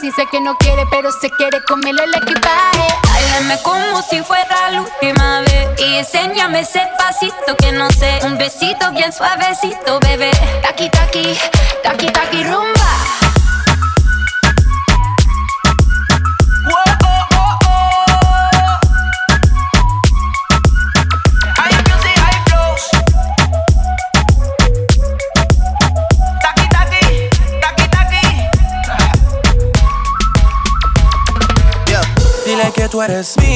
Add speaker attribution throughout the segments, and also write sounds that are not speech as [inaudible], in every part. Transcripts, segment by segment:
Speaker 1: Dice que no quiere, pero se quiere comerle el equipaje.
Speaker 2: Háblame como si fuera la última vez. Y enséñame ese pasito que no sé. Un besito bien suavecito, bebé. Taki, taki.
Speaker 3: gotta.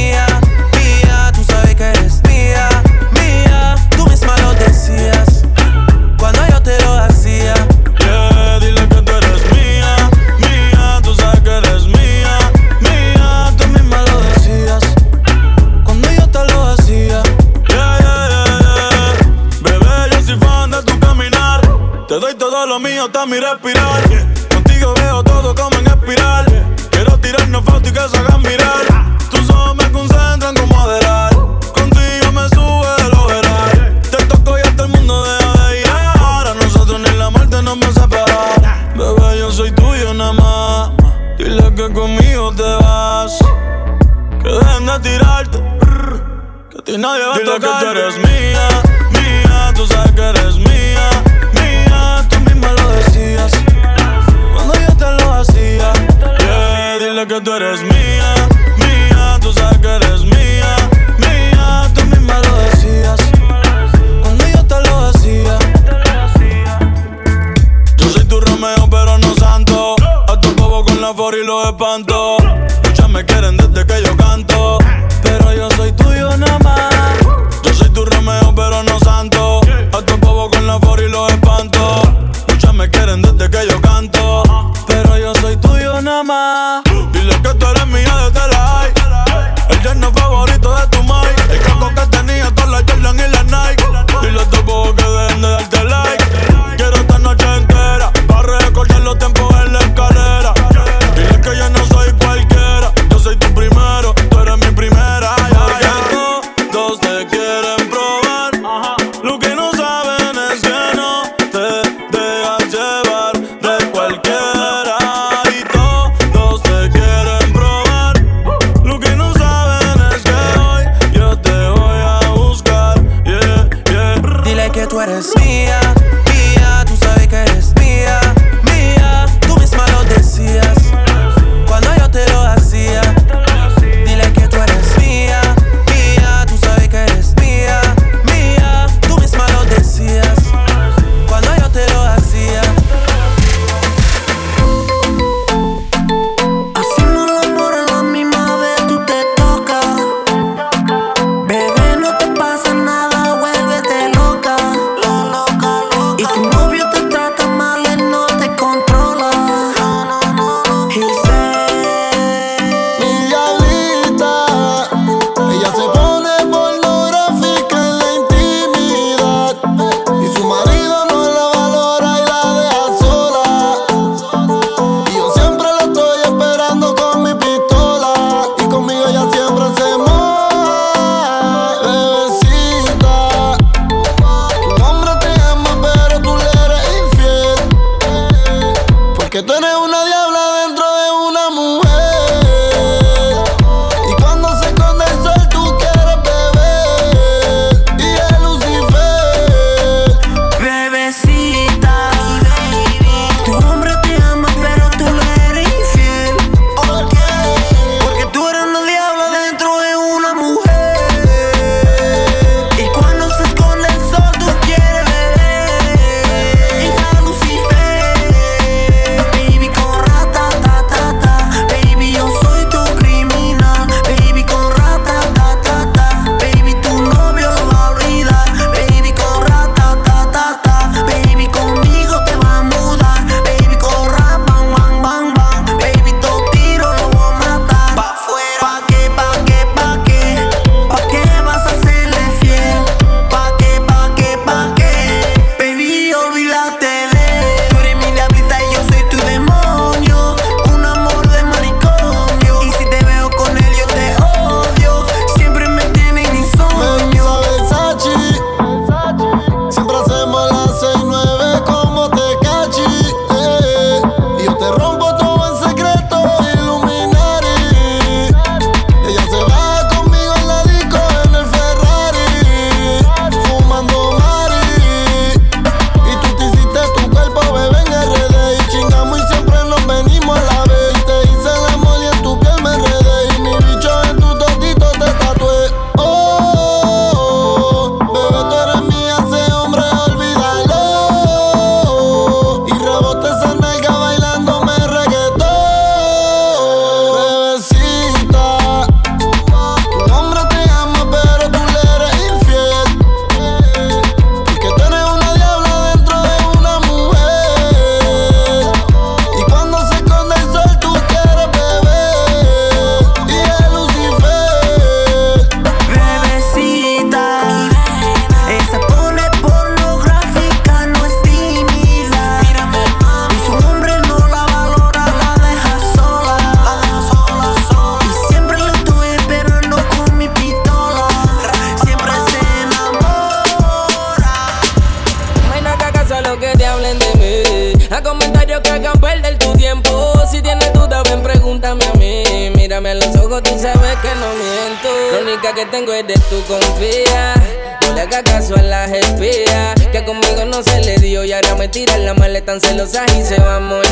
Speaker 3: De tu
Speaker 4: confía. No le hagas caso a las espías. Que conmigo no se le dio y ahora me tiran la maleta tan celosa y se va a morir.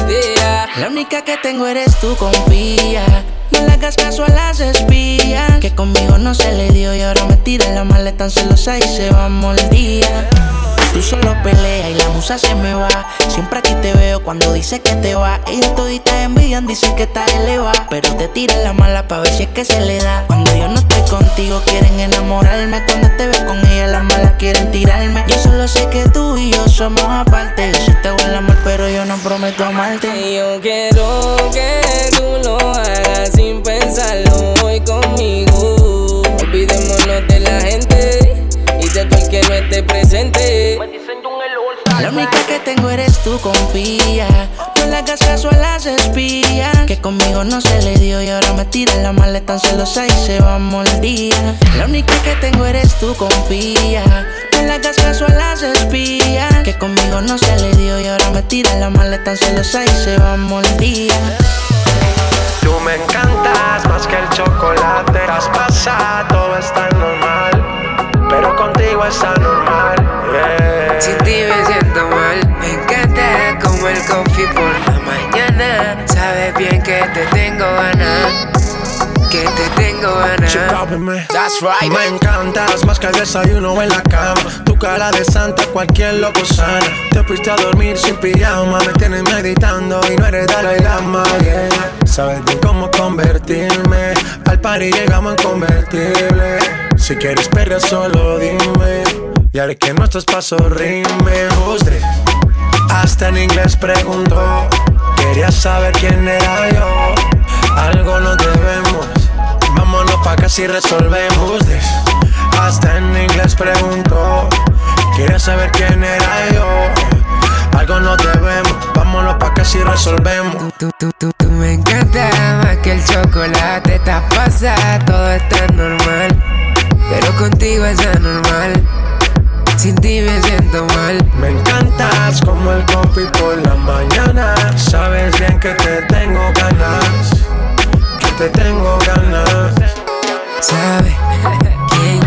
Speaker 5: La única que tengo eres tú, confía. No le hagas caso a las espías. Que conmigo no se le dio y ahora me tira la maleta tan celosa y se va a morir. Tú solo peleas y la musa se me va. Siempre aquí te veo cuando dice que te va. Ellos toditas dicen que estás elevada. Pero te tiran la mala pa' ver si es que se le da. Cuando yo no estoy contigo, quieren enamorarme. Cuando te veo con ella, las malas quieren tirarme. Yo solo sé que tú y yo somos aparte. Yo sí te voy el amor, pero yo no prometo amarte.
Speaker 4: Y yo quiero que tú lo hagas sin pensarlo hoy conmigo. Olvidémonos de la gente y de que no esté presente.
Speaker 5: La única que tengo eres tú, confía. No le hagas caso a las espías. Que conmigo no se le dio y ahora me tira la maleta tan celosa y se va a. La única que tengo eres tú, confía. No le hagas caso a las espías. Que conmigo no se le dio y ahora me tira la maleta tan celosa y se va a.
Speaker 6: Tú me encantas más que el chocolate. Traspasa, todo está normal. Pero contigo está normal. Yeah.
Speaker 7: Sin ti me siento mal. Me encanta como el coffee por la mañana. Sabes bien que te tengo ganas. Que te tengo ganas.
Speaker 6: That's right. Me encantas más que el desayuno en la cama. Tu cara de santa, cualquier loco sana. Te fuiste a dormir sin pijama. Me tienes meditando y no eres Dalai Lama. Yeah. Sabes bien cómo convertirme. Al party llegamos en convertible. Si quieres perder, solo dime. Y haré que nuestros pasos rimen. This? Hasta en inglés preguntó. Quería saber quién era yo. Algo nos debemos. Vámonos pa' que si resolvemos. Hasta en inglés preguntó. Quería saber quién era yo. Algo nos debemos. Vámonos pa' que si resolvemos.
Speaker 7: Tú, tú, tú, tú me encanta más que el chocolate. Está pasa, todo está normal. Pero contigo es anormal. Sin ti me siento mal.
Speaker 6: Me encantas como el coffee por la mañana. Sabes bien que te tengo ganas. Que te tengo ganas.
Speaker 7: ¿Sabe quién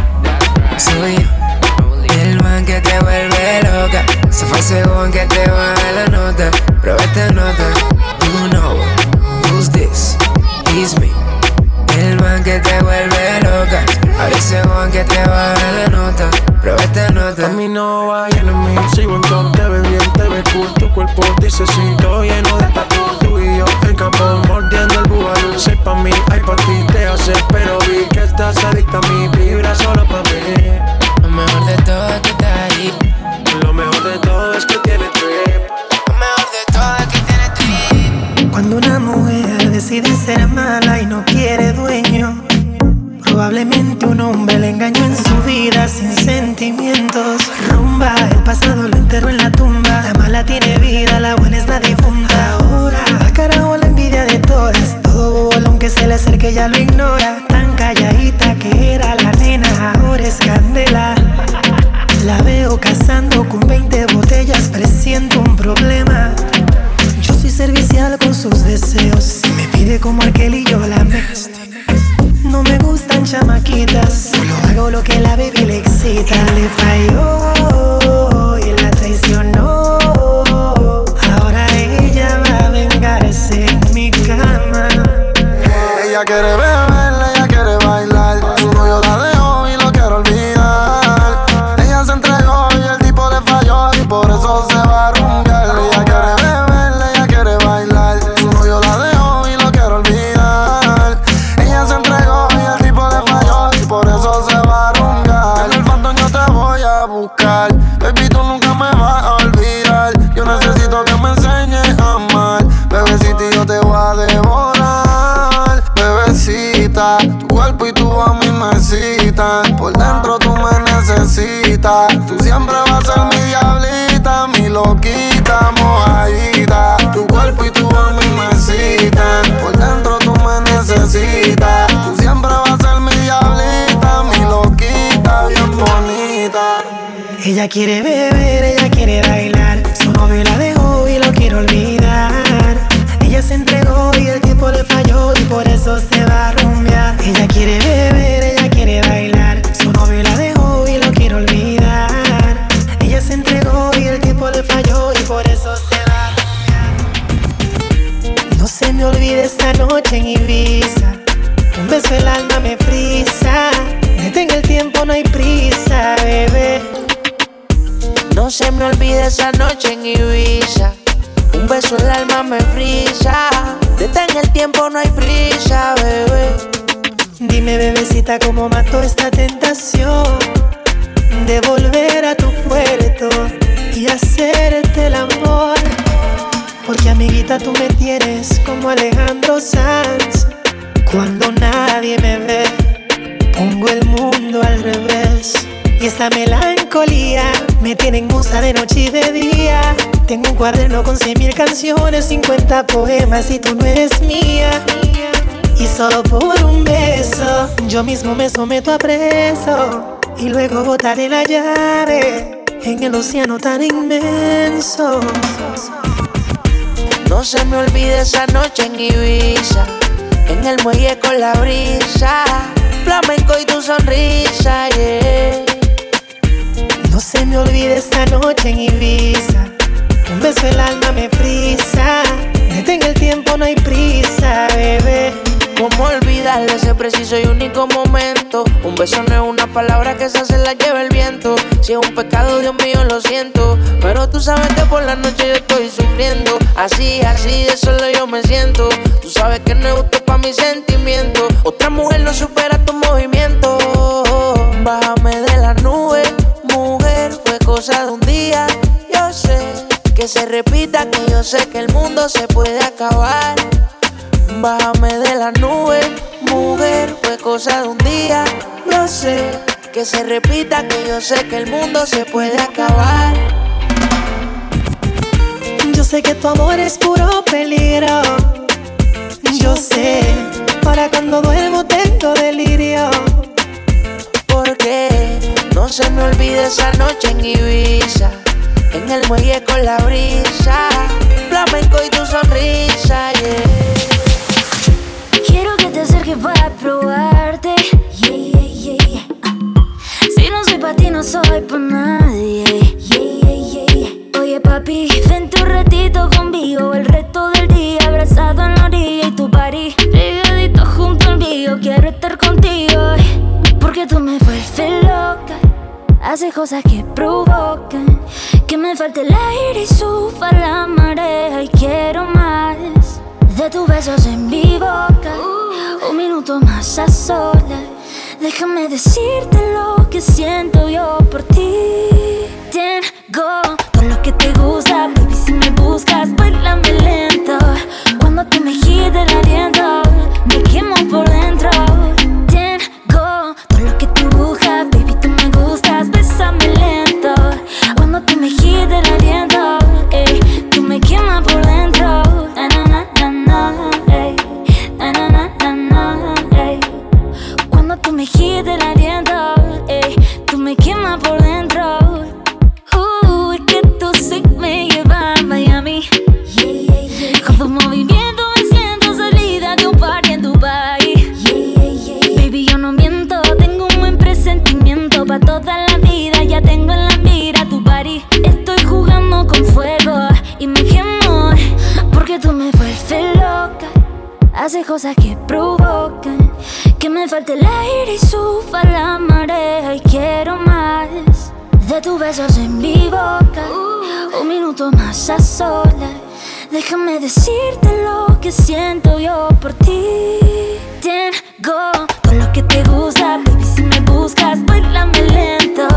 Speaker 7: soy yo? El man que te vuelve loca. Se fue según que te baja la nota. Prueba esta nota. You know who's this? It's me. El man que te vuelve loca. Ahora según que te baja la nota. Prueba esta nota.
Speaker 6: A mí no va lleno mí. Sigo en top, te ves bien, te ves cool. Tu cuerpo dice sí, todo lleno de tatu. Tú y yo en campo mordiendo el bubalú. Sé pa' mí, ay pa' ti te hace. Pero vi que estás adicta a mí. Vibra solo pa' mí.
Speaker 7: Lo mejor de todo es que estás ahí.
Speaker 6: Lo mejor de todo es que tienes trip.
Speaker 7: Lo mejor de todo es que tienes trip.
Speaker 8: Cuando una mujer decide ser mala y no quiere dueño, probablemente un hombre pasado lo enterró en la tumba. La mala tiene vida, la buena es la difunta. Ahora, al carajo la envidia de todas. Todo bobo, aunque se le acerque, ya lo ignora. Tan calladita que era la nena, ahora es candela. La veo cazando con 20 botellas, presiento un problema. Yo soy servicial con sus deseos. Si me pide como aquel y yo la me. No me gustan chamaquitas, solo hago lo que la baby le excita. Le falló Ella
Speaker 9: quiere beber, ella quiere bailar. Su novio la dejó y lo quiere olvidar. Ella se entregó y el
Speaker 8: tiempo le falló y por eso se
Speaker 5: esa noche en Ibiza. Un beso el alma me frisa. Detén el tiempo, no hay prisa, bebé.
Speaker 9: Dime, bebecita, cómo mato esta tentación de volver a tu puerto y hacerte el amor. Porque amiguita tú me tienes como Alejandro Sanz. Cuando nadie me ve, pongo el mundo al revés. Y esta melancolía me tiene en musa de noche y de día. Tengo un cuaderno con cien mil canciones, 50 poemas y tú no eres mía. Y solo por un beso, yo mismo me someto a preso. Y luego botaré la llave en el océano tan inmenso.
Speaker 5: No se me olvide esa noche en Ibiza, en el muelle con la brisa, flamenco y tu sonrisa, yeah.
Speaker 9: No se me olvide esa noche en Ibiza, un beso el alma me frisa, detén el tiempo, no hay prisa, bebé.
Speaker 5: ¿Cómo olvidar ese preciso y único momento? Un beso no es una palabra que se la lleva el viento. Si es un pecado, Dios mío, lo siento. Pero tú sabes que por la noche yo estoy sufriendo. Así, así, de solo yo me siento. Tú sabes que no es justo para mis sentimientos. Otra mujer no supera tu movimiento. Bájame de la nube, cosa de un día. Yo sé que se repita, que yo sé que el mundo se puede acabar. Bájame de la nube, mujer, fue cosa de un día. Yo sé que se repita, que yo sé que el mundo se puede acabar.
Speaker 9: Yo sé que tu amor es puro peligro. Yo sé, para cuando duermo tengo delirio.
Speaker 5: Porque no se me olvide esa noche en Ibiza, en el muelle con la brisa, flamenco y tu sonrisa, yeah.
Speaker 2: Quiero que te acerques para probarte. Yeah, yeah, yeah. Si no soy para ti, no soy para nadie. Oye, papi, vente un ratito conmigo. El resto del día abrazado en la orilla y tu party Haces cosas que provocan que me falte el aire y suba la marea. Y quiero más de tus besos en mi boca. Un minuto más a solas. Déjame decirte lo que siento yo por ti. Tengo todo lo que te gusta, baby. Si me buscas, bailame lento. Cuando tú me giras el aliento, cosas que provocan que me falte el aire y suba la marea y quiero más de tus besos en mi boca. Un minuto más a solas. Déjame decirte lo que siento yo por ti. Tengo todo lo que te gusta, baby. Si me buscas, bailame lento.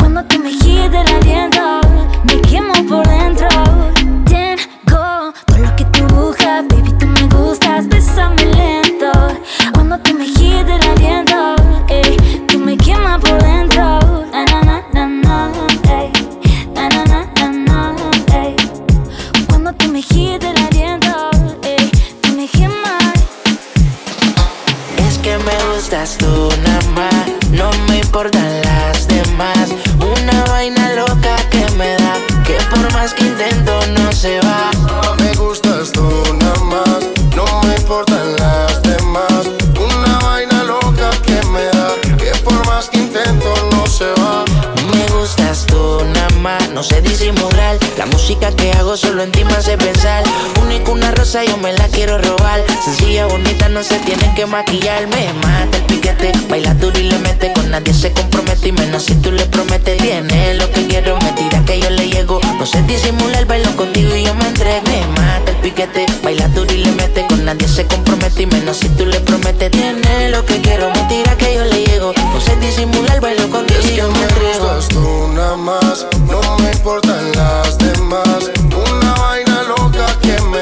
Speaker 2: Cuando tú me el aliento, me quemo por dentro. Cuando tú me
Speaker 5: Yo me la quiero robar. Sencilla, bonita, no se tiene que maquillar. Me mata el piquete, baila duro y le mete. Con nadie se compromete y menos si tú le prometes. Tiene lo que quiero, me tira que yo le llego. No se disimula el bailo contigo y yo me entrego. Me mata el piquete, baila duro y le mete. Con nadie se compromete y menos si tú le prometes. Tiene lo que quiero, me tira que yo le llego. No se disimula el bailo contigo
Speaker 10: Es
Speaker 5: y yo me entrego.
Speaker 10: gustas tú nada más, no me importan las demás. Una vaina loca que me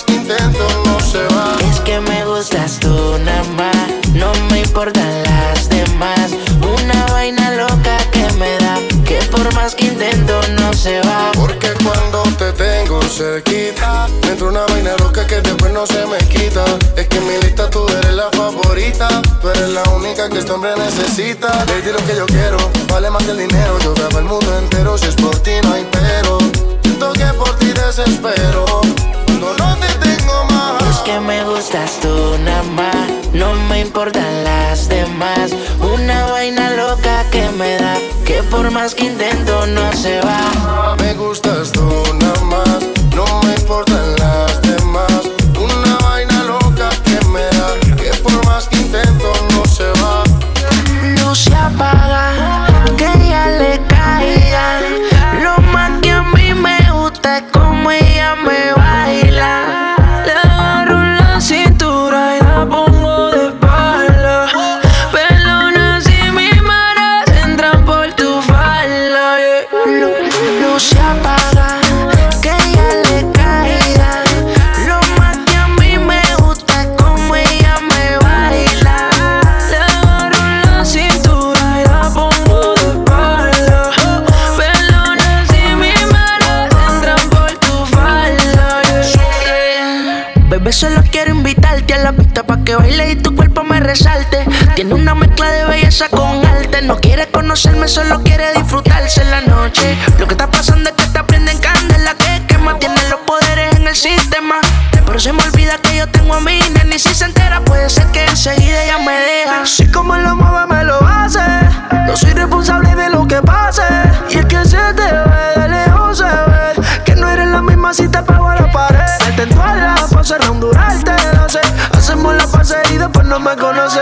Speaker 10: más que intento no se va.
Speaker 5: Es que me gustas tú nada más, no me importan las demás. Una vaina loca que me da, que por más que intento no se va.
Speaker 10: Porque cuando te tengo cerquita, me entra una vaina loca que después no se me quita. Es que en mi lista tú eres la favorita, tú eres la única que este hombre necesita. Lady, lo que yo quiero, vale más que el dinero. Yo grabo el mundo entero, si es por ti no hay pero. Siento que por ti desespero,
Speaker 5: que me gustas tú nada más, no me importan las demás. Una vaina loca que me da, que por más que intento no se va.
Speaker 10: Me gustas tú
Speaker 5: Tiene una mezcla de belleza con arte. No quiere conocerme, solo quiere disfrutarse en la noche. Lo que está pasando es que está prende en candela que quema. Tiene los poderes en el sistema. Pero se me olvida que yo tengo a mi nena y si se entera puede ser que enseguida ella me deja.
Speaker 11: Así como lo mueve me lo hace No soy responsable de lo que pase Y es que se te ve de lejos se ve Que no eres la misma si te pego a la pared Salte en todas las poses, durarte no sé Hacemos la pase y después no me conoce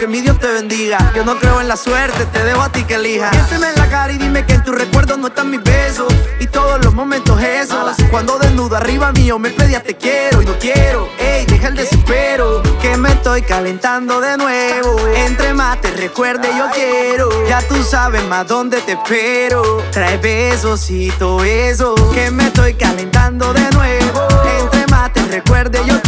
Speaker 11: que
Speaker 3: mi
Speaker 12: Dios te bendiga. Yo no creo en la suerte, te dejo a ti que elija. Piénseme en la cara y dime que en tu recuerdo no están mis besos. Y todos los momentos esos. Cuando desnudo arriba mío me pedías te quiero y no quiero. Ey, deja el desespero. Que me estoy calentando de nuevo. Entre más te recuerde, yo quiero. Ya tú sabes más dónde te espero. Trae besos y todo eso. Que me estoy calentando de nuevo. Recuerde, yo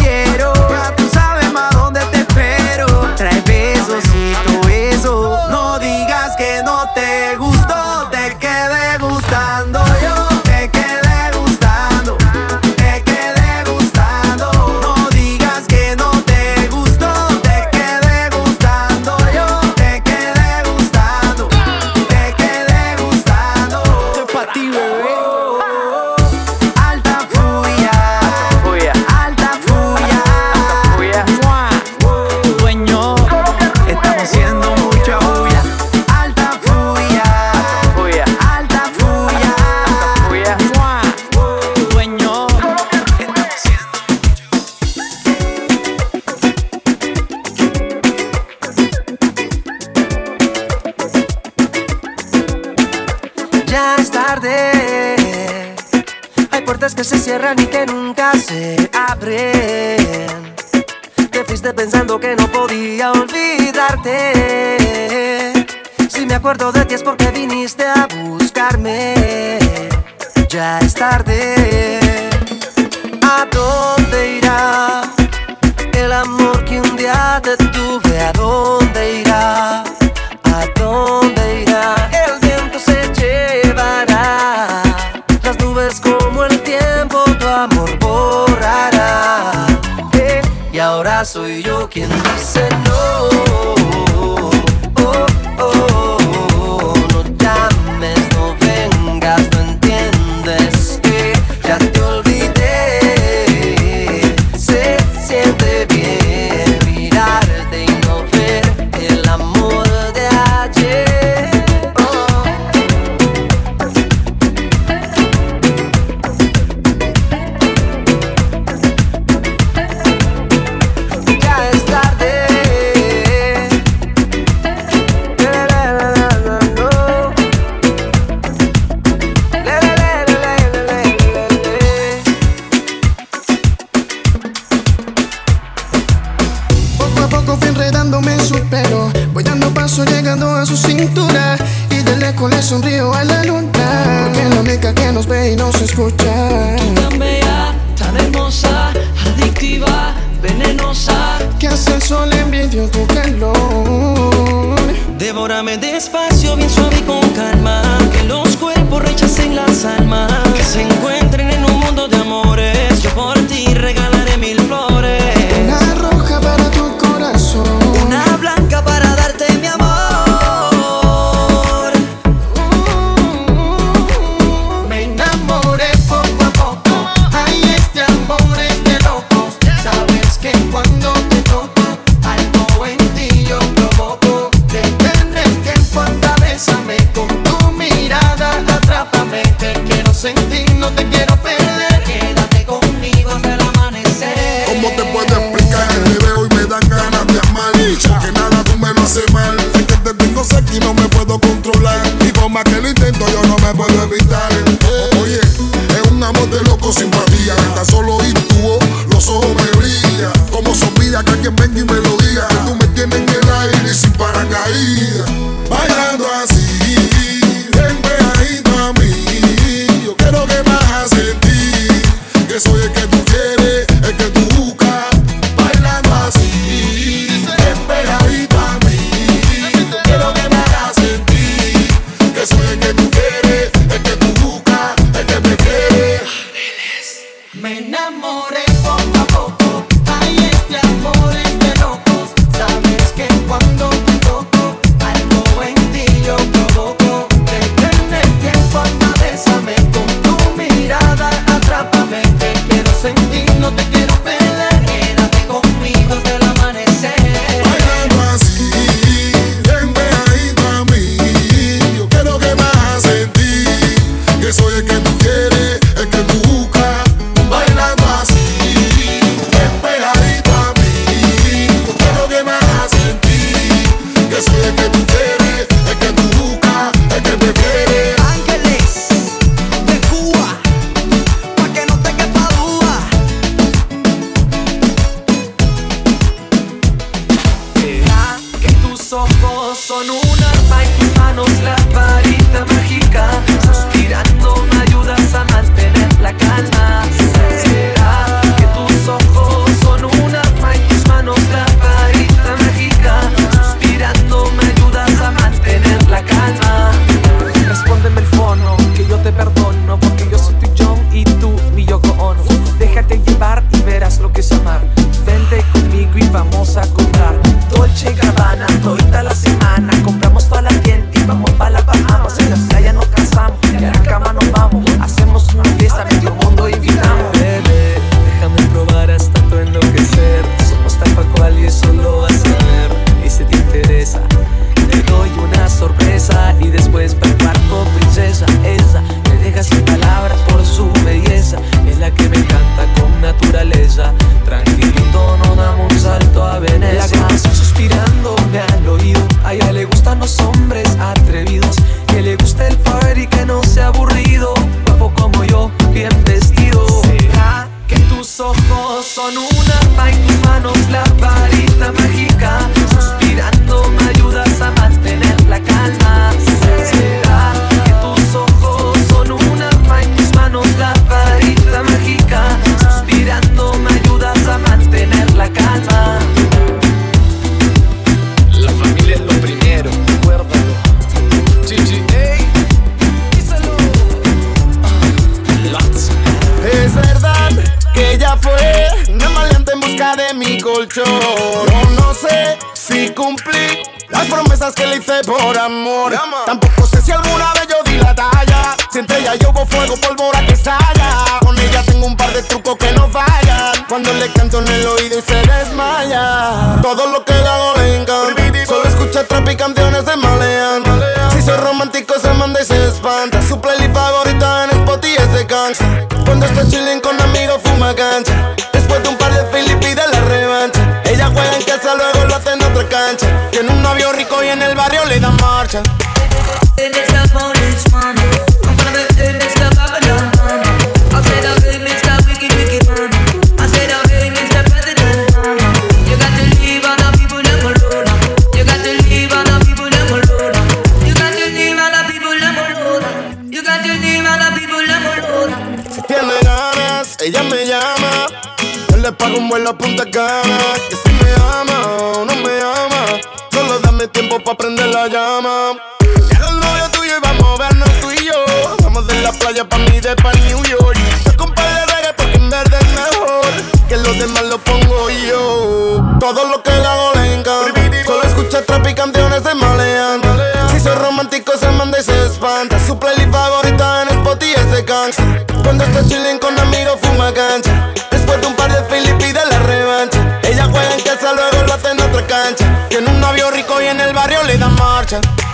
Speaker 13: better.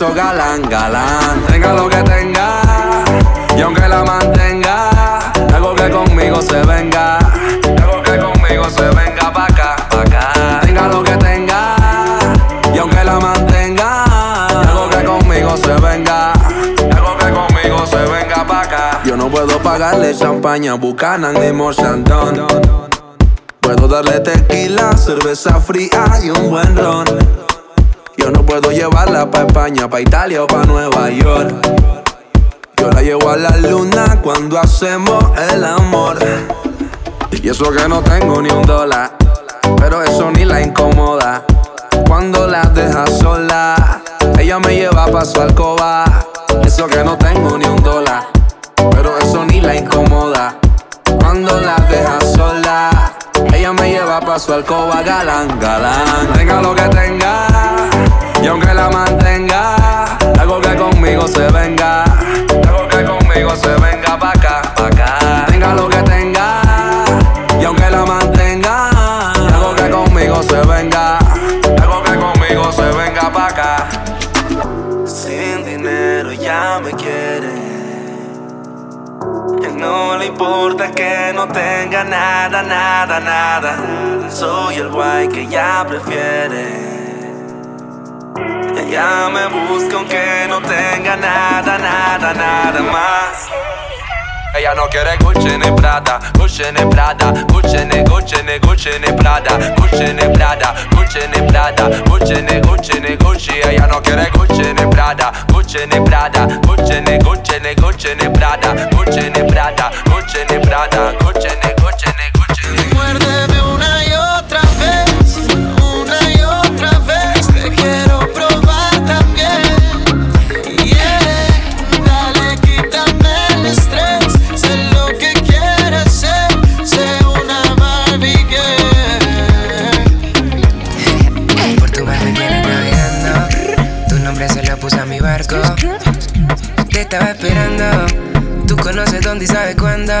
Speaker 13: Galán, galán, tenga lo que tenga. Y aunque la mantenga, algo que conmigo se venga. Algo que conmigo se venga pa' acá, pa' acá. Tenga lo que tenga. Y aunque la mantenga, algo que conmigo se venga. Algo que conmigo se venga pa' acá. Yo no puedo pagarle champaña, Buchanan ni Mochandon. Puedo darle tequila, cerveza fría y un buen ron. No puedo llevarla pa' España, pa' Italia o pa' Nueva York. Yo la llevo a la luna cuando hacemos el amor. Y eso que no tengo ni un dólar, pero eso ni la incomoda. Cuando la deja sola, ella me lleva pa' su alcoba. Eso que no tengo ni un dólar, pero eso ni la incomoda. Cuando la deja sola, ella me lleva pa' su alcoba, galán, galán. Tenga lo que tenga, y aunque la mantenga, algo que conmigo se venga. Algo que conmigo se venga pa' acá, pa' acá. Tenga lo que tenga, y aunque la mantenga, algo que conmigo se venga. Algo que conmigo se venga pa' acá. Sin dinero ya me quiere. No le importa que no tenga nada, nada, nada. Soy el guay que ella prefiere. Ella me busca aunque no tenga nada, nada, nada más. Ella no quiere Gucci ni Prada, Gucci ni Prada, Gucci ni Gucci ni Gucci ni Prada, Gucci ni Prada, Gucci ni Prada, Gucci ni Gucci ni Gucci. Ella no quiere Gucci ni Prada, Gucci ni Prada, Gucci ni Gucci ni Gucci ni Prada, Gucci ni Prada, Gucci ni Prada, Gucci ni Gucci ni Gucci.
Speaker 14: Muérdeme una Te
Speaker 7: estaba esperando. Tú conoces dónde y sabes cuándo.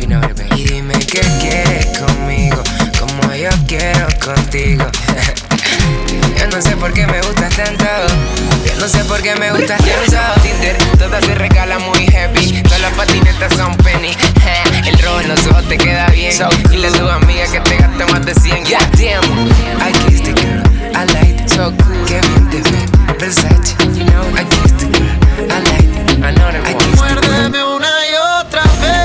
Speaker 7: Y dime qué quieres conmigo, como yo quiero contigo. [laughs] Yo no sé por qué me gustas tanto. Yo no sé por qué me gustas tanto. Tinder, todas se regalan muy heavy. Todas las patinetas son penny. [laughs] El rojo en los ojos te queda bien. Dile a tu amiga que te gaste más de 100. Yeah, damn. I kissed the girl. I like it. So cool. Qué bien te ve. Versace. You know, I kissed the girl. I like
Speaker 14: Muérdeme una y otra vez,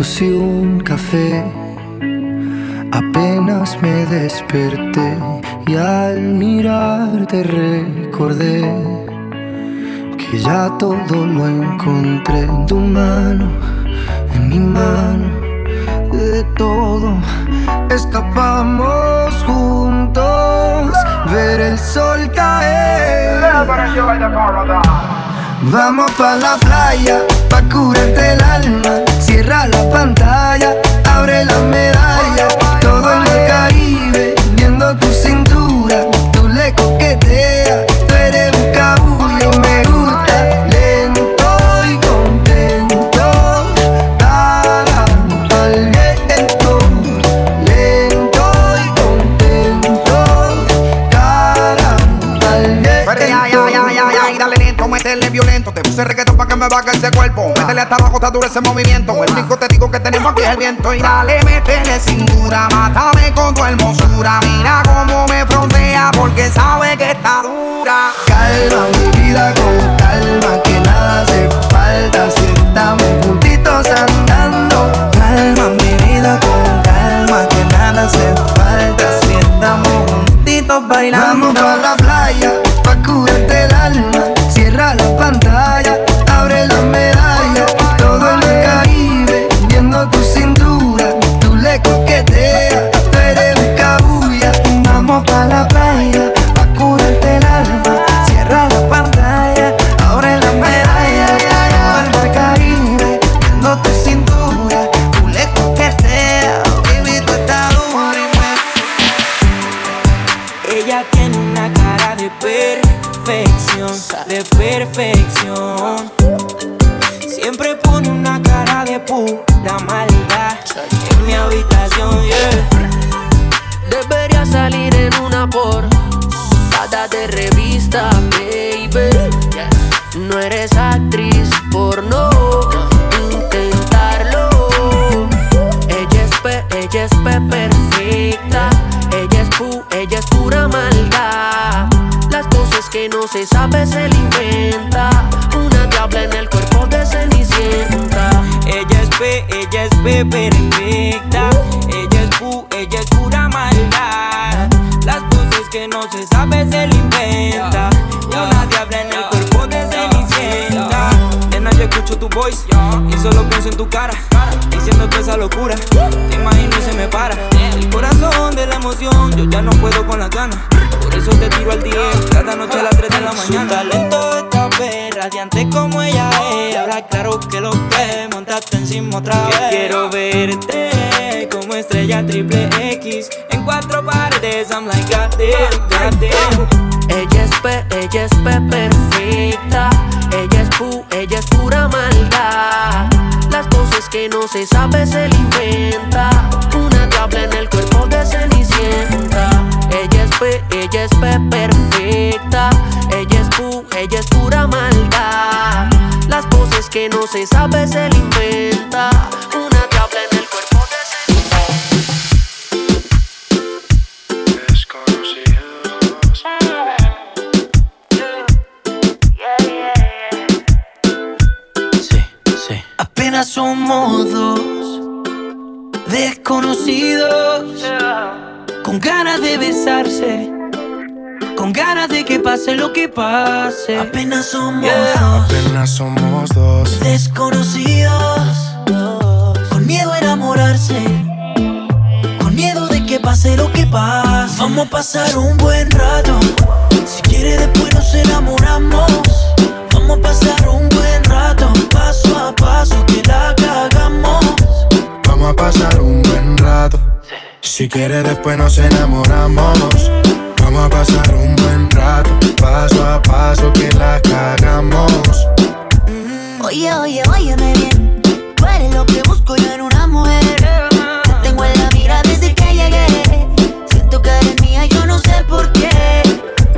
Speaker 14: y
Speaker 12: un café. Apenas me desperté y al mirarte recordé que ya todo lo encontré en tu mano, en mi mano, de todo. Escapamos juntos, ver el sol caer. Vamos pa' la playa, pa' curarte el alma. Cierra la pantalla, abre la medalla. Todo en el Caribe, viendo tu cintura. Tú le coqueteas,
Speaker 15: puse reggaetón pa' que me baje ese cuerpo. Métele hasta abajo, está duro ese movimiento. El único te digo que tenemos aquí es el viento. Y dale, métele cintura, mátame con tu hermosura. Mira cómo me frontea porque sabe que está dura.
Speaker 12: Calma mi vida con calma, que nada hace falta si estamos juntitos andando. Calma mi vida con calma, que nada hace falta si estamos juntitos bailando. Vamos
Speaker 16: se sabe se le inventa. Una diabla en el cuerpo de cenicienta.
Speaker 17: Ella es P, ella es P perfecta. Ella es pu, ella es pura maldad. Las cosas que no se sabe se le inventa. Una diabla en el cuerpo de cenicienta. Nena, yo escucho tu voice y solo pienso en tu cara. Diciendo toda esa locura, te imagino y se me para. El corazón de la emoción, yo ya no puedo con las ganas. Su talento está fe, radiante como ella es. Ahora claro que lo que montaste encima otra vez. quiero verte como estrella triple X en cuatro paredes. I'm like goddamn, goddamn.
Speaker 16: Ella es pe, ella es pe perfecta. Ella es pu, ella es pura maldad. Las cosas que no se sabe se le inventa. Una diabla en el cuerpo de cenicienta. Ella es pe, ella es pe perfecta. Ella es pura maldad. Las cosas que no se sabe se le inventa. Una diabla en el cuerpo de
Speaker 5: Apenas somos dos desconocidos con ganas de besarse, con ganas de que pase lo que pase. Apenas somos dos.
Speaker 10: Apenas somos dos.
Speaker 5: Desconocidos. Con miedo a enamorarse. Con miedo de que pase lo que pase.
Speaker 8: Vamos a pasar un buen rato. Si quieres después nos enamoramos. Vamos a pasar un buen rato. Paso a paso que la cagamos.
Speaker 10: Vamos a pasar un buen rato. Si quieres después nos enamoramos. Vamos a pasar un buen rato. Paso a paso que la cagamos.
Speaker 2: Oye, oye, óyeme bien. Tú eres lo que busco yo en una mujer. Te tengo en la mira desde que llegué. Siento que eres mía, yo no sé por qué.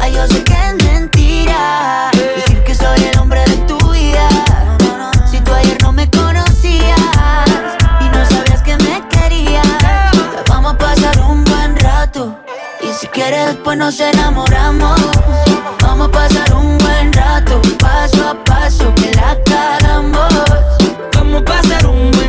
Speaker 2: Ay, yo sé que quieres, después nos enamoramos. Vamos a pasar un buen rato, paso a paso, que la cagamos.
Speaker 8: Vamos a pasar un buen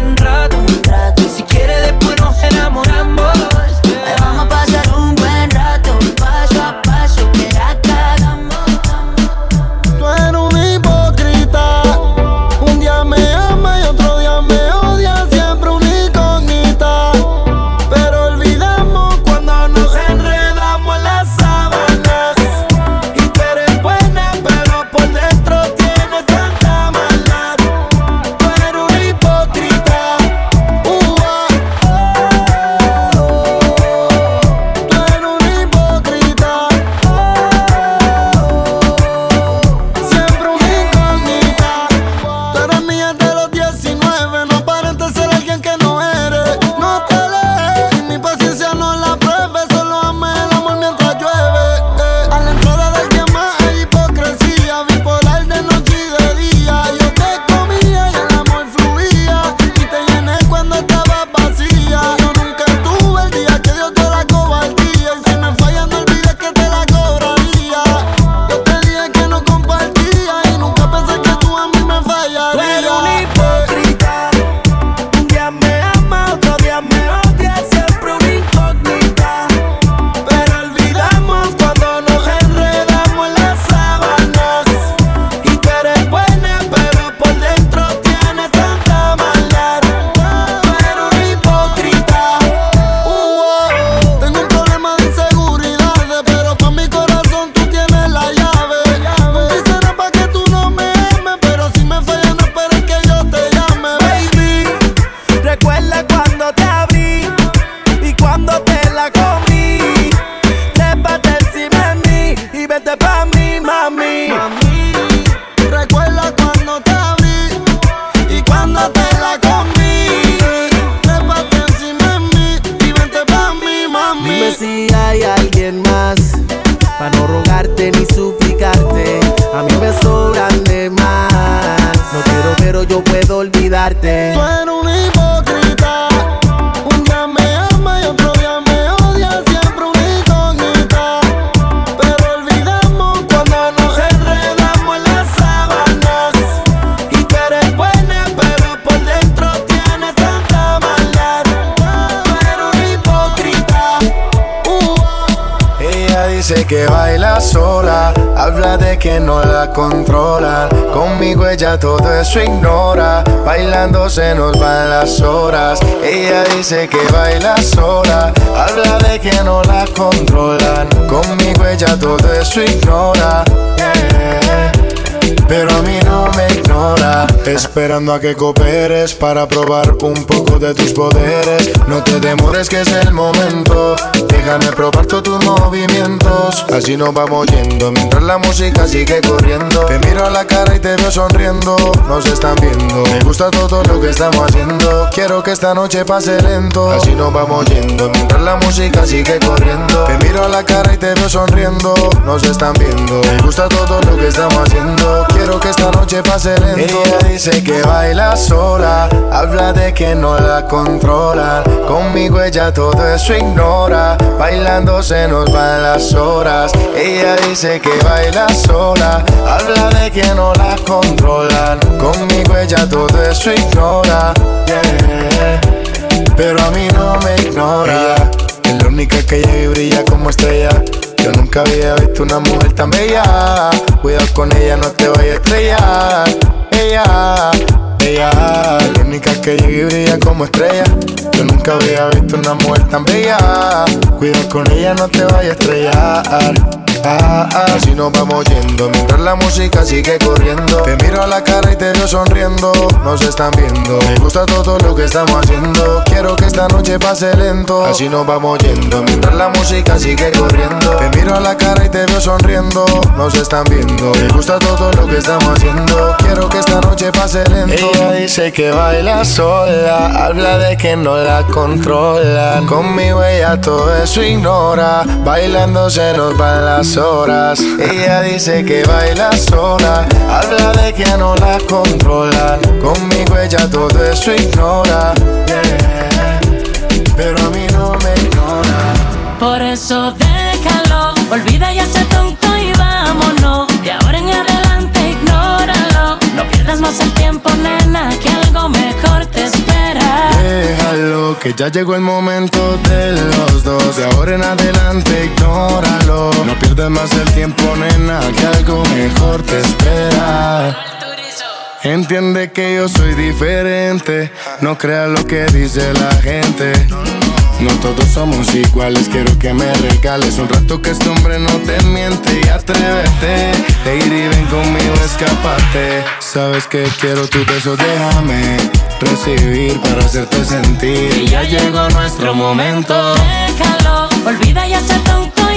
Speaker 2: Que
Speaker 10: cooperes Para probar un poco de tus poderes. No te demores que es el momento. Déjame probar todos tus movimientos. Así nos vamos yendo Mientras la música sigue corriendo. Te miro a la cara y te veo sonriendo. Nos están viendo. Me gusta todo lo que estamos haciendo. Quiero que esta noche pase lento. Así nos vamos yendo Mientras la música sigue corriendo. Te miro a la cara y te veo sonriendo. Nos están viendo. Me gusta todo lo que estamos haciendo. Quiero que esta noche pase lento. Ella dice que baila sola Habla de que no la controlan Conmigo ella todo eso ignora. Bailando se nos van las horas. Ella dice que baila sola. Habla de que no la controlan Conmigo ella todo eso ignora. Pero a mí no me ignora. Ella es la única que llega y brilla como estrella. Yo nunca había visto una mujer tan bella. Cuidado con ella, no te vayas a estrellar. Ella, ella. La única que llega y brilla como estrella. Yo nunca había visto una mujer tan bella. Cuidado con ella, no te vaya a estrellar. Ah, ah, así nos vamos yendo mientras la música sigue corriendo. Te miro a la cara y te veo sonriendo. Nos están viendo. Me gusta todo lo que estamos haciendo. Quiero que esta noche pase lento. Así nos vamos yendo mientras la música sigue corriendo. Te miro a la cara y te veo sonriendo. Nos están viendo. Me gusta todo lo que estamos haciendo. Quiero que esta noche pase lento. Ella dice que baila sola. Habla de que no la controlan. Conmigo ella todo eso ignora. Bailando se nos van las Ella dice que baila sola, habla de que no la controlan. Conmigo ella todo eso ignora, pero a mí no me ignora.
Speaker 2: Por eso déjalo, olvida ya ese tonto y vámonos. De ahora en adelante ignóralo, no pierdas más el tiempo, nena, que algo mejor.
Speaker 10: Déjalo, que ya llegó el momento de los dos. De ahora en adelante, ignóralo. No pierdas más el tiempo, nena, que algo mejor te espera. Entiende que yo soy diferente. No creas lo que dice la gente. No todos somos iguales, quiero que me regales un rato que este hombre no te miente y atrévete. Te ir y ven conmigo, escapate. Sabes que quiero tu beso, déjame recibir para hacerte sentir.
Speaker 2: Y ya llegó nuestro momento. Déjalo, olvida ya ese tonto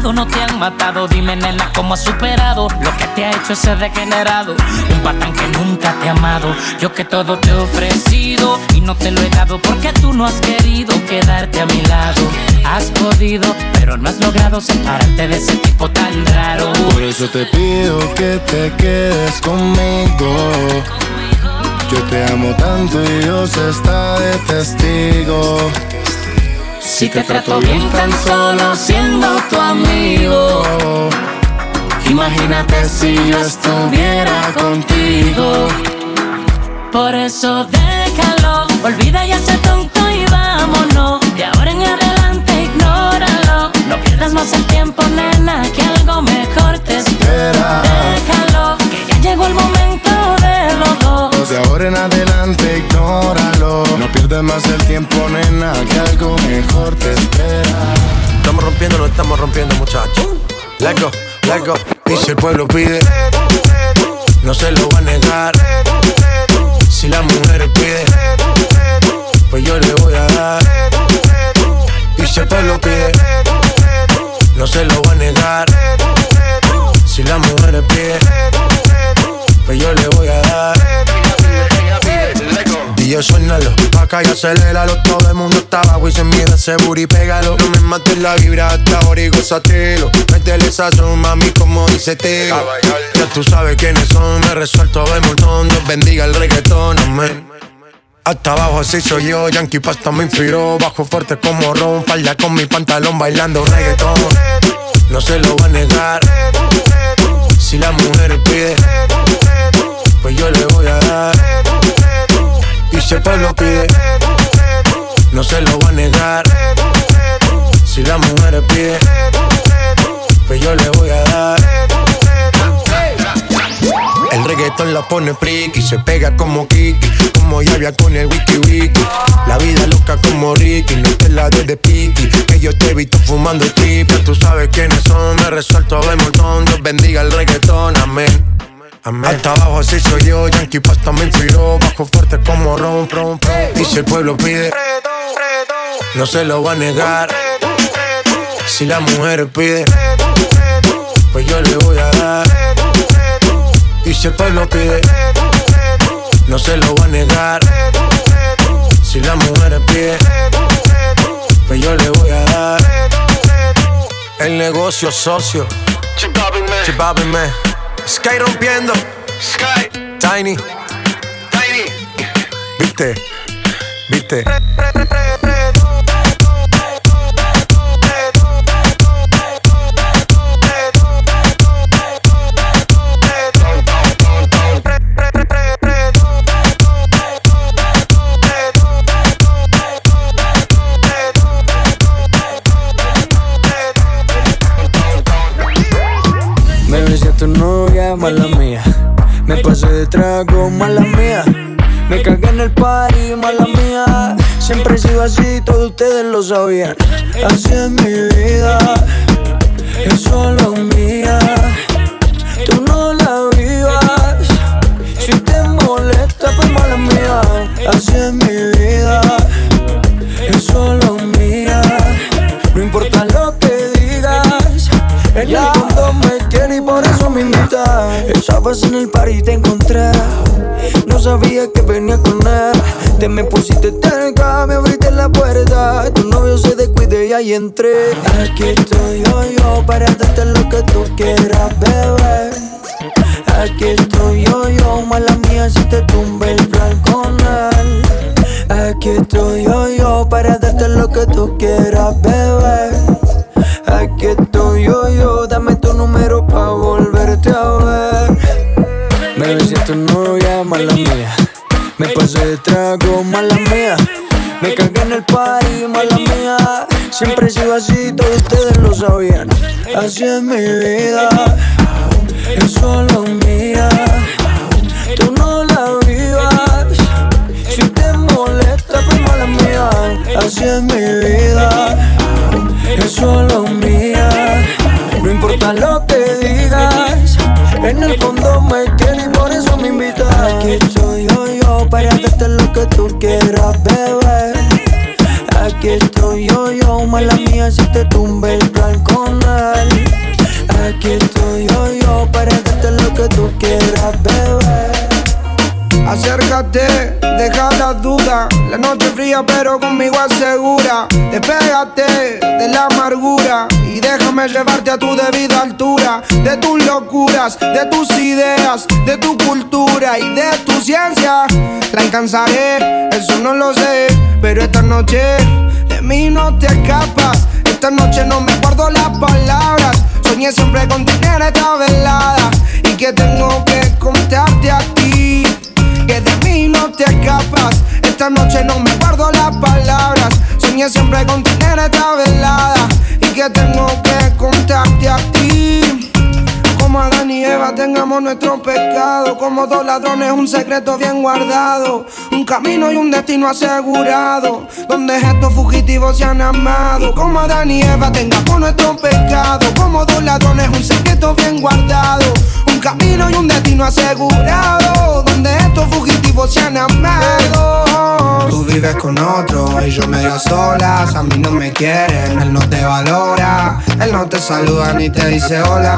Speaker 2: no te han matado. Dime, nena, cómo has superado lo que te ha hecho ese degenerado. Un patán que nunca te ha amado. Yo que todo te he ofrecido y no te lo he dado porque tú no has querido quedarte a mi lado. Has podido, pero no has logrado separarte de ese tipo tan raro.
Speaker 10: Por eso te pido que te quedes conmigo. Yo te amo tanto y Dios está de testigo.
Speaker 2: Si te trato bien tan solo siendo tu amigo.
Speaker 10: Imagínate si yo estuviera contigo.
Speaker 2: Por eso déjalo, olvida ya ese tonto y vámonos. De ahora en adelante. No pierdas más el tiempo, nena, que algo mejor te espera. Déjalo, que ya llegó el momento de los dos.
Speaker 10: De ahora en adelante, ignóralo. No pierdas más el tiempo, nena, que algo mejor te espera.
Speaker 6: Estamos rompiendo, no estamos rompiendo, muchachos. Let's go, let's go. Y si el pueblo pide, no se lo va a negar. Si la mujer pide, pues yo le voy a dar. Y si el pueblo pide, no se lo va a negar. Si la mujer pide, pues yo le voy a dar. DJ suénalo, acá y aceléralo. Todo el mundo está abajo y se mide ese booty, pégalo. No me mates la vibra hasta ahora y gózatelo. Métele sazón, mami, como dice Teo Ya tú sabes quiénes son, me resuelto de montón. Dios bendiga el reggaetón, amén hasta abajo así soy yo, Yankee Pasta me inspiró Bajo fuerte como Ron, falda con mi pantalón bailando reggaetón No se lo va a negar Si la mujer pide Pues yo le voy a dar y si el pueblo pide, no se lo va a negar. Si la mujer pide, pues yo le voy a dar. Reggaetón la pone friki, se pega como Kiki, como Yavia con el wiki wiki. La vida loca como Ricky, no te la des de piqui, que yo te he visto fumando Ya tú sabes quiénes son, me resuelto de montón. Dios bendiga el reggaetón, amén. Amén. Hasta abajo así soy yo, Yankee Pasta me inspiró Bajo fuerte como ron, ron, ron. Y si el pueblo pide No se lo va a negar. Si la mujer pide Pues yo le voy a dar Y si el pueblo pide No se lo va a negar Si la mujer pide Pues yo le voy a dar El negocio socio Chibabi man Sky rompiendo. Sky. Tiny. Tiny. ¿Viste? ¿Viste?
Speaker 18: Mala mía. Me pasé de trago, mala mía. Me cagué en el party, mala mía. Siempre he sido así, todos ustedes lo sabían. Así es mi vida, es solo mía. Tú no la vivas. Si te molesta, pues mala mía. Así es mi vida, es solo mía. No importa lo que en el fondo me quiere y por eso me invita. Estabas en el party y te encontré. No sabía que venía con él. Te me pusiste cerca, me abriste la puerta. Tu novio se descuide y ahí entré. Aquí estoy yo, yo, para darte lo que tú quieras, bebé. Aquí estoy yo, yo, mala mía si te tumbe el plan con él. Aquí estoy yo, yo, para darte lo que tú quieras, bebé. Aquí estoy yo, Me pasé de trago, mala mía. Me cagué en el party, mala mía. Siempre he sido así, todos ustedes lo sabían. Así es mi vida, es solo mía. Tú no la vivas. Si te molesta, pues mala mía. Así es mi vida, es solo mía. No importa lo que digas, en el fondo me tiene y por eso me invitas. Para darte lo que tú quieras, bebé. Aquí estoy yo, yo, mala mía si te tumbe el plan con él. Aquí estoy yo, yo, para darte lo que tú quieras, bebé.
Speaker 19: Acércate, deja la noche fría, pero conmigo asegura. Despégate de la amargura y déjame llevarte a tu debida altura. De tus locuras, de tus ideas, de tu cultura y de tu ciencia. La alcanzaré, eso no lo sé. Pero esta noche de mí no te escapas. Esta noche no me guardo las palabras. Soñé siempre con tener esta velada y que tengo que contarte a ti mí no te escapas. Esta noche no me guardo las palabras. Soñé siempre con tener esta velada y que tengo que contarte a ti. Como Adán y Eva tengamos nuestro pecado. Como dos ladrones, un secreto bien guardado. Un camino y un destino asegurado. Donde estos fugitivos se han amado. Como Adán y Eva tengamos nuestro pecado. Como dos ladrones, un secreto bien guardado. Un camino y un destino asegurado. Donde estos fugitivos se han amado.
Speaker 11: Tú vives con otro y yo medio solas. A mí no me quieren, él no te valora. Él no te saluda ni te dice hola.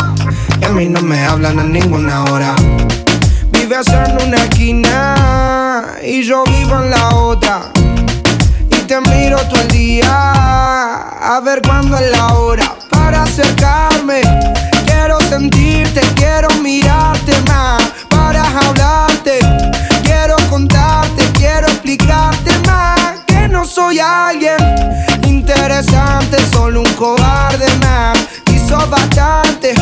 Speaker 11: Y a mí no me hablan a ninguna hora.
Speaker 19: Vives en una esquina y yo vivo en la otra. Y te miro todo el día a ver cuándo es la hora para acercarme. Quiero sentirte, quiero mirarte más para hablarte. Quiero contarte, quiero explicarte más que no soy alguien interesante, solo un cobarde más. Hizo bastante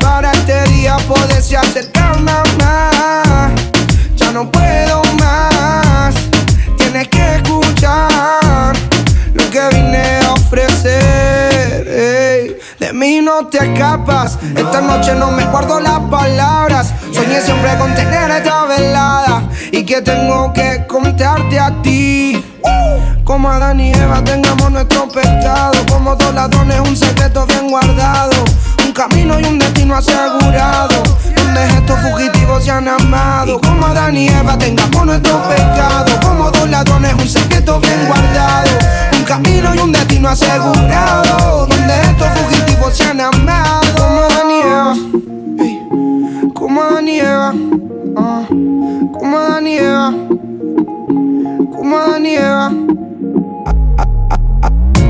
Speaker 19: para este día poderse acercarme más. Ya no puedo más, tienes que escuchar lo que vine a ofrecer. De mí no te escapas, esta noche no me guardo las palabras. Soñé siempre con tener esta velada y que tengo que contarte a ti. Como Adán y Eva tengamos nuestro pecado. Como dos ladrones, un secreto bien guardado. Un camino y un destino asegurado. Donde estos fugitivos se han amado. Como Adán y Eva tengamos nuestro pecado. Como dos ladrones, un secreto bien guardado. Un camino y un destino asegurado. Donde estos se han amado. Como Adán y Eva. ey. Como y Eva. ah. Como Eva. Como.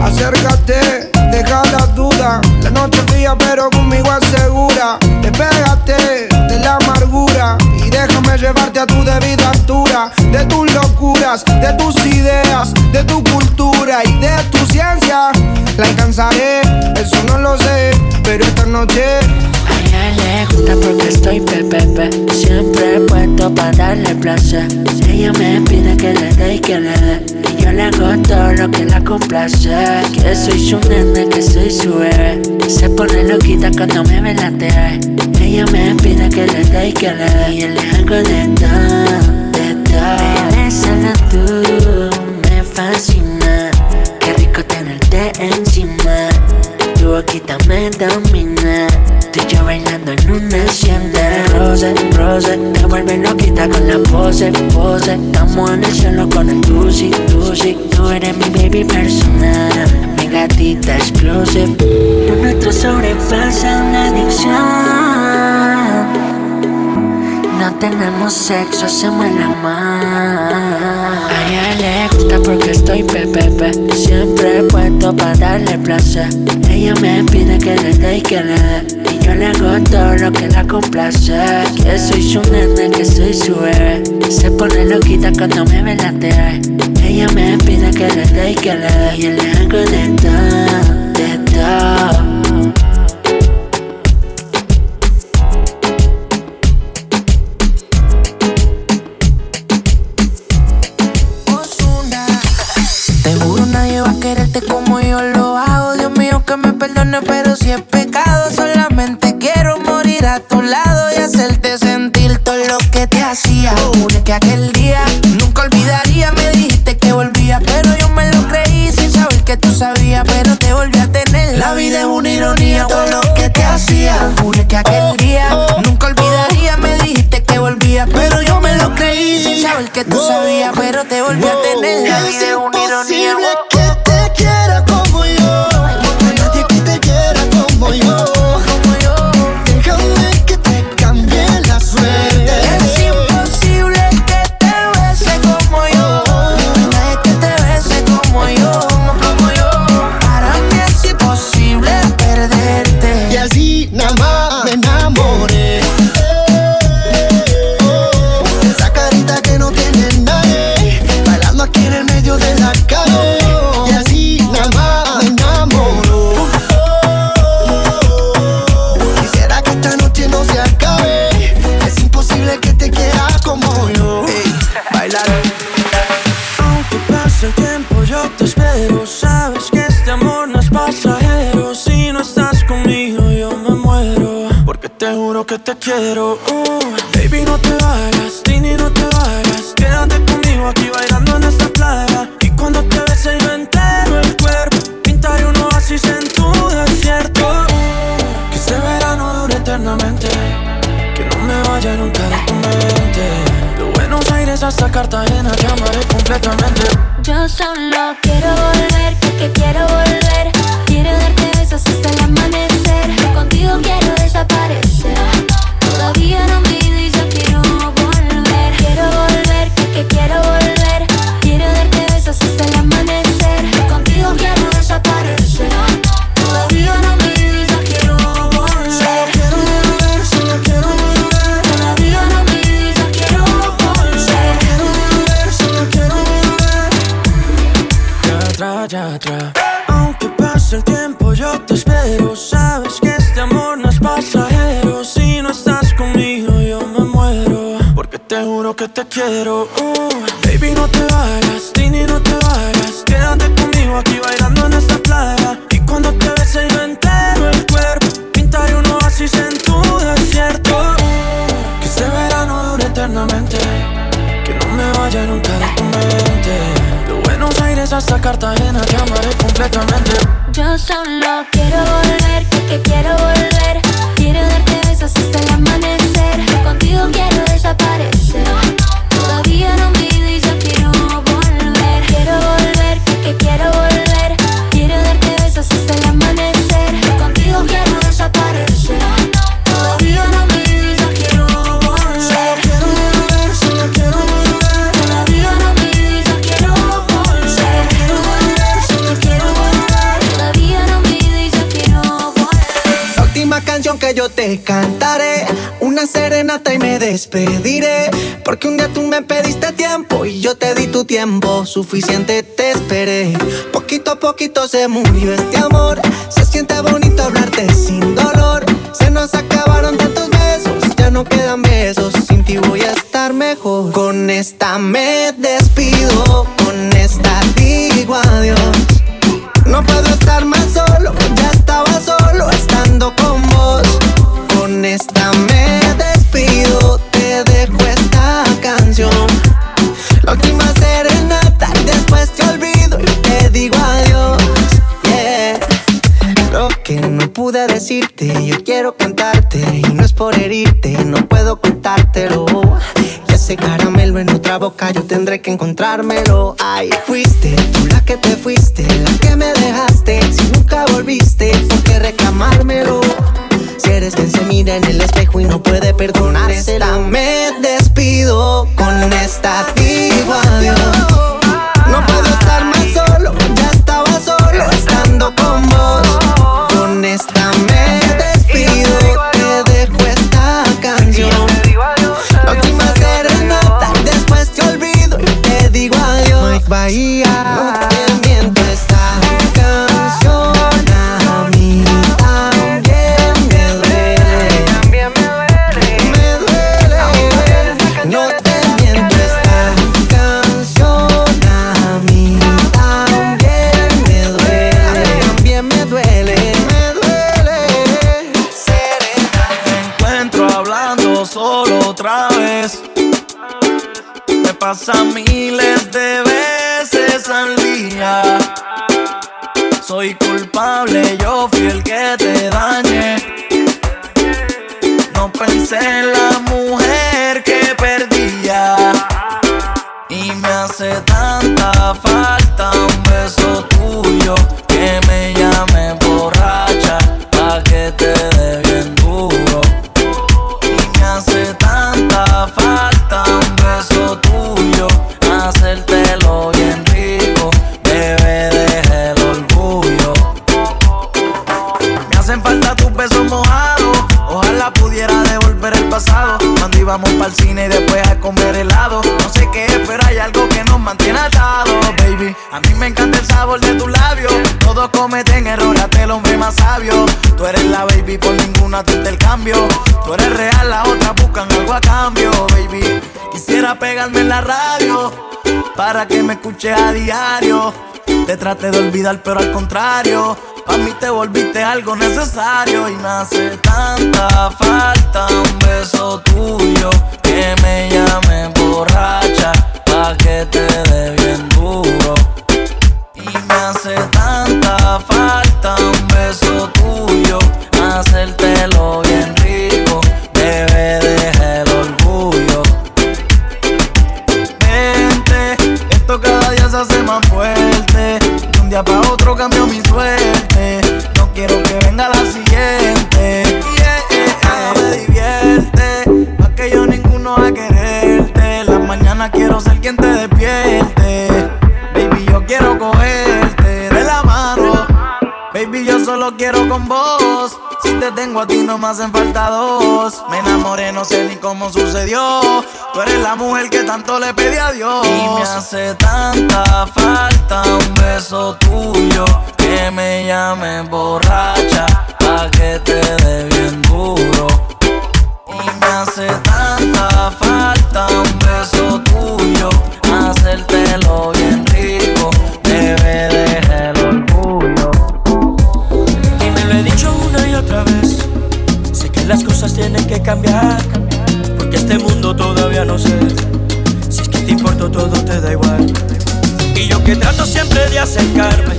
Speaker 19: Acércate, deja la duda. La noche fría, pero conmigo asegura. Despégate de la amargura y déjame llevarte a tu debida altura. De tus locuras, de tus ideas, de tu cultura y de tu la alcanzaré, eso no lo sé, pero esta noche.
Speaker 20: A ella le gusta porque estoy pepepe, siempre puesto para darle placer. Ella me pide que le dé y que le dé. y Yo le hago todo lo que la complace Que soy su nene, que soy su bebé Se pone loquita cuando me ve la TV Ella me pide que le dé y que le dé Y yo le hago de todo boquita me domina. Tú y yo bailando en una hacienda. Rose, rose, te vuelve loquita con la pose, pose. Estamos en el cielo con el dulce, dulce. Tú eres mi baby personal, mi gatita exclusive. Lo nuestro sobrepasa una adicción. No tenemos sexo, hacemos el amar. A ella le gusta porque estoy PPP. Siempre puesto para darle placer. Ella me pide que le dé y que le dé. Y yo le hago todo lo que la complace. Que soy su nene, que soy su bebé. Se pone loquita cuando me ve la TV. Ella me pide que le dé y que le dé. Y le hago de todo, de todo.
Speaker 2: a tu lado. pero yo te
Speaker 12: cantaré una serenata y me despediré. Porque un día tú me pediste tiempo y yo te di tu tiempo. Suficiente te esperé. Poquito a poquito se murió este amor. Se siente bonito hablarte sin dolor. Se nos acabaron tantos besos, ya no quedan besos. Sin ti voy a estar mejor. Con esta me despido, con esta digo adiós. No puedo estar más solo, ya estaba solo estando con vos. Con esta me despido, te dejo esta canción. La última serenata, después te olvido y te digo adiós. Yeah. Lo que no pude decirte, yo quiero contarte. Y no es por herirte, no puedo contártelo. Ese caramelo en otra boca, yo tendré que encontrármelo. Ay, fuiste tú la que te fuiste, la que me dejaste. Si nunca volviste, ¿por qué reclamármelo? Si eres quien se mira en el espejo y no puede perdonarse, me despido. Con esta digo.
Speaker 21: Pasa miles de veces al día. Soy culpable, yo fui el que te dañé. No pensé en la falta tus besos mojados, pudiera devolver el pasado. Cuando íbamos para el cine y después a comer helado. No sé qué es, pero hay algo que nos mantiene atados, baby. A mí me encanta el sabor de tus labios. Todos cometen errores, hasta el hombre más sabio. Tú eres la baby, por ninguna tú el cambio. Tú eres real, las otras buscan algo a cambio, baby. Quisiera pegarme en la radio para que me escuches a diario. Te traté de olvidar, pero al contrario. Pa' mí te volviste algo necesario y me hace tanta falta un beso tuyo que me llame borracha pa' que te dé bien duro. Y me hace tanta falta un beso tuyo, hacértelo bien quiero con vos. Si te tengo a ti, no me hacen falta dos. Me enamoré, no sé ni cómo sucedió. Tú eres la mujer que tanto le pedí a Dios. Y me hace tanta falta un beso tuyo. Que me llame borracha. Pa' que te dé bien duro. Y me hace tanta falta un beso tuyo. Hacértelo bien rico. Bebé, deja
Speaker 22: dicho una y otra vez. Sé que las cosas tienen que cambiar. Porque este mundo todavía no sé. Si es que te importo todo te da igual. Y yo que trato siempre de acercarme.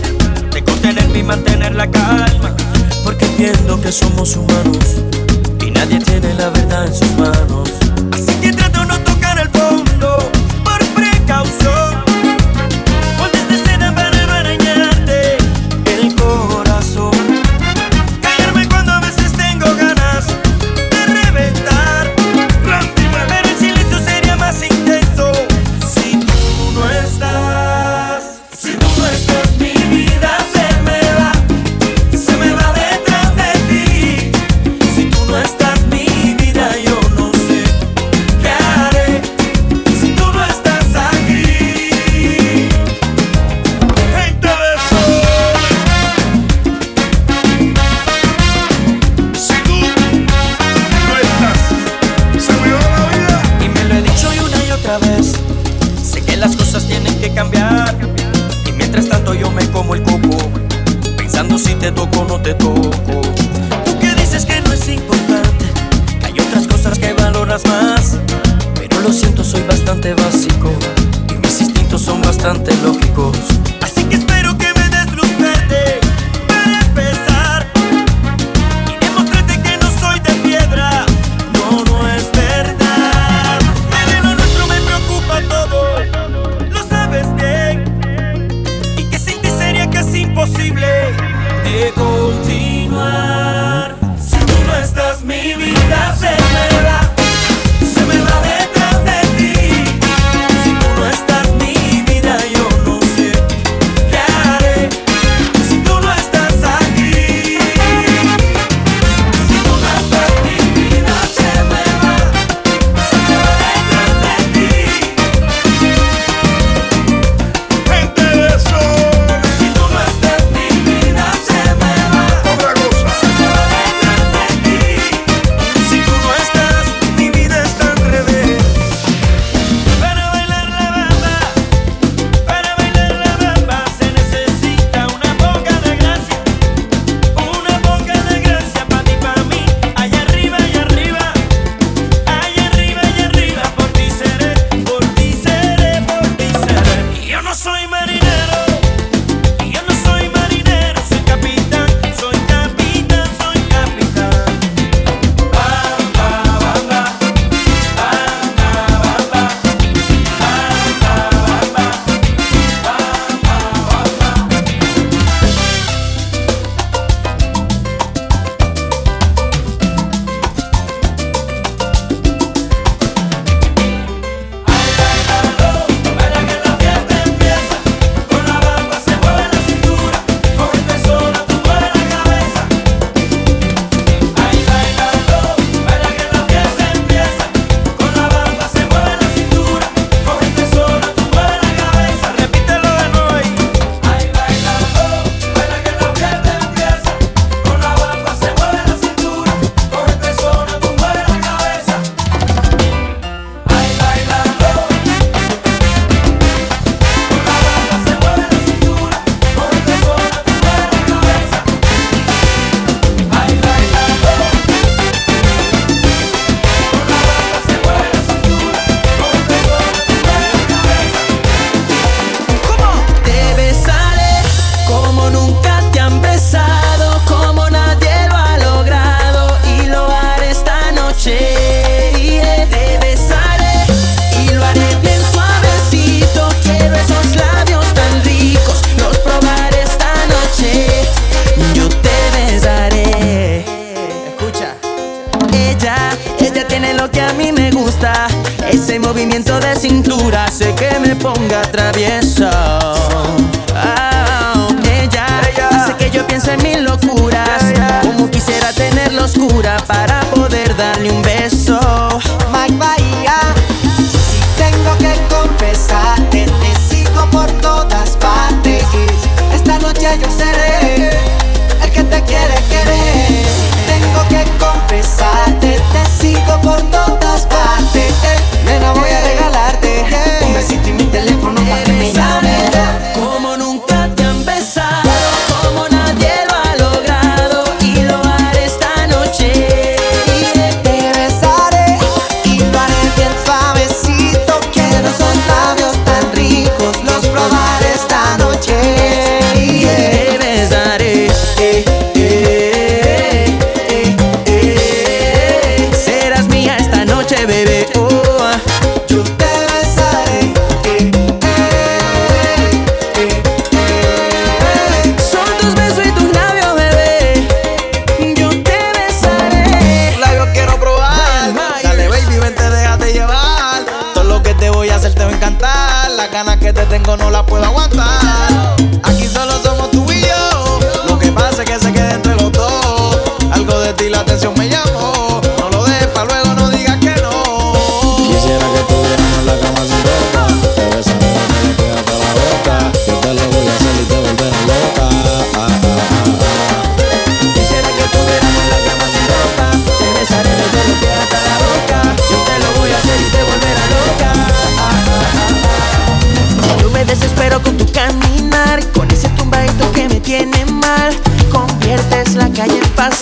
Speaker 22: De contenerme y mantener la calma. Porque entiendo que somos humanos. Y nadie tiene la verdad en sus manos. Así que trato no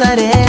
Speaker 12: pasaré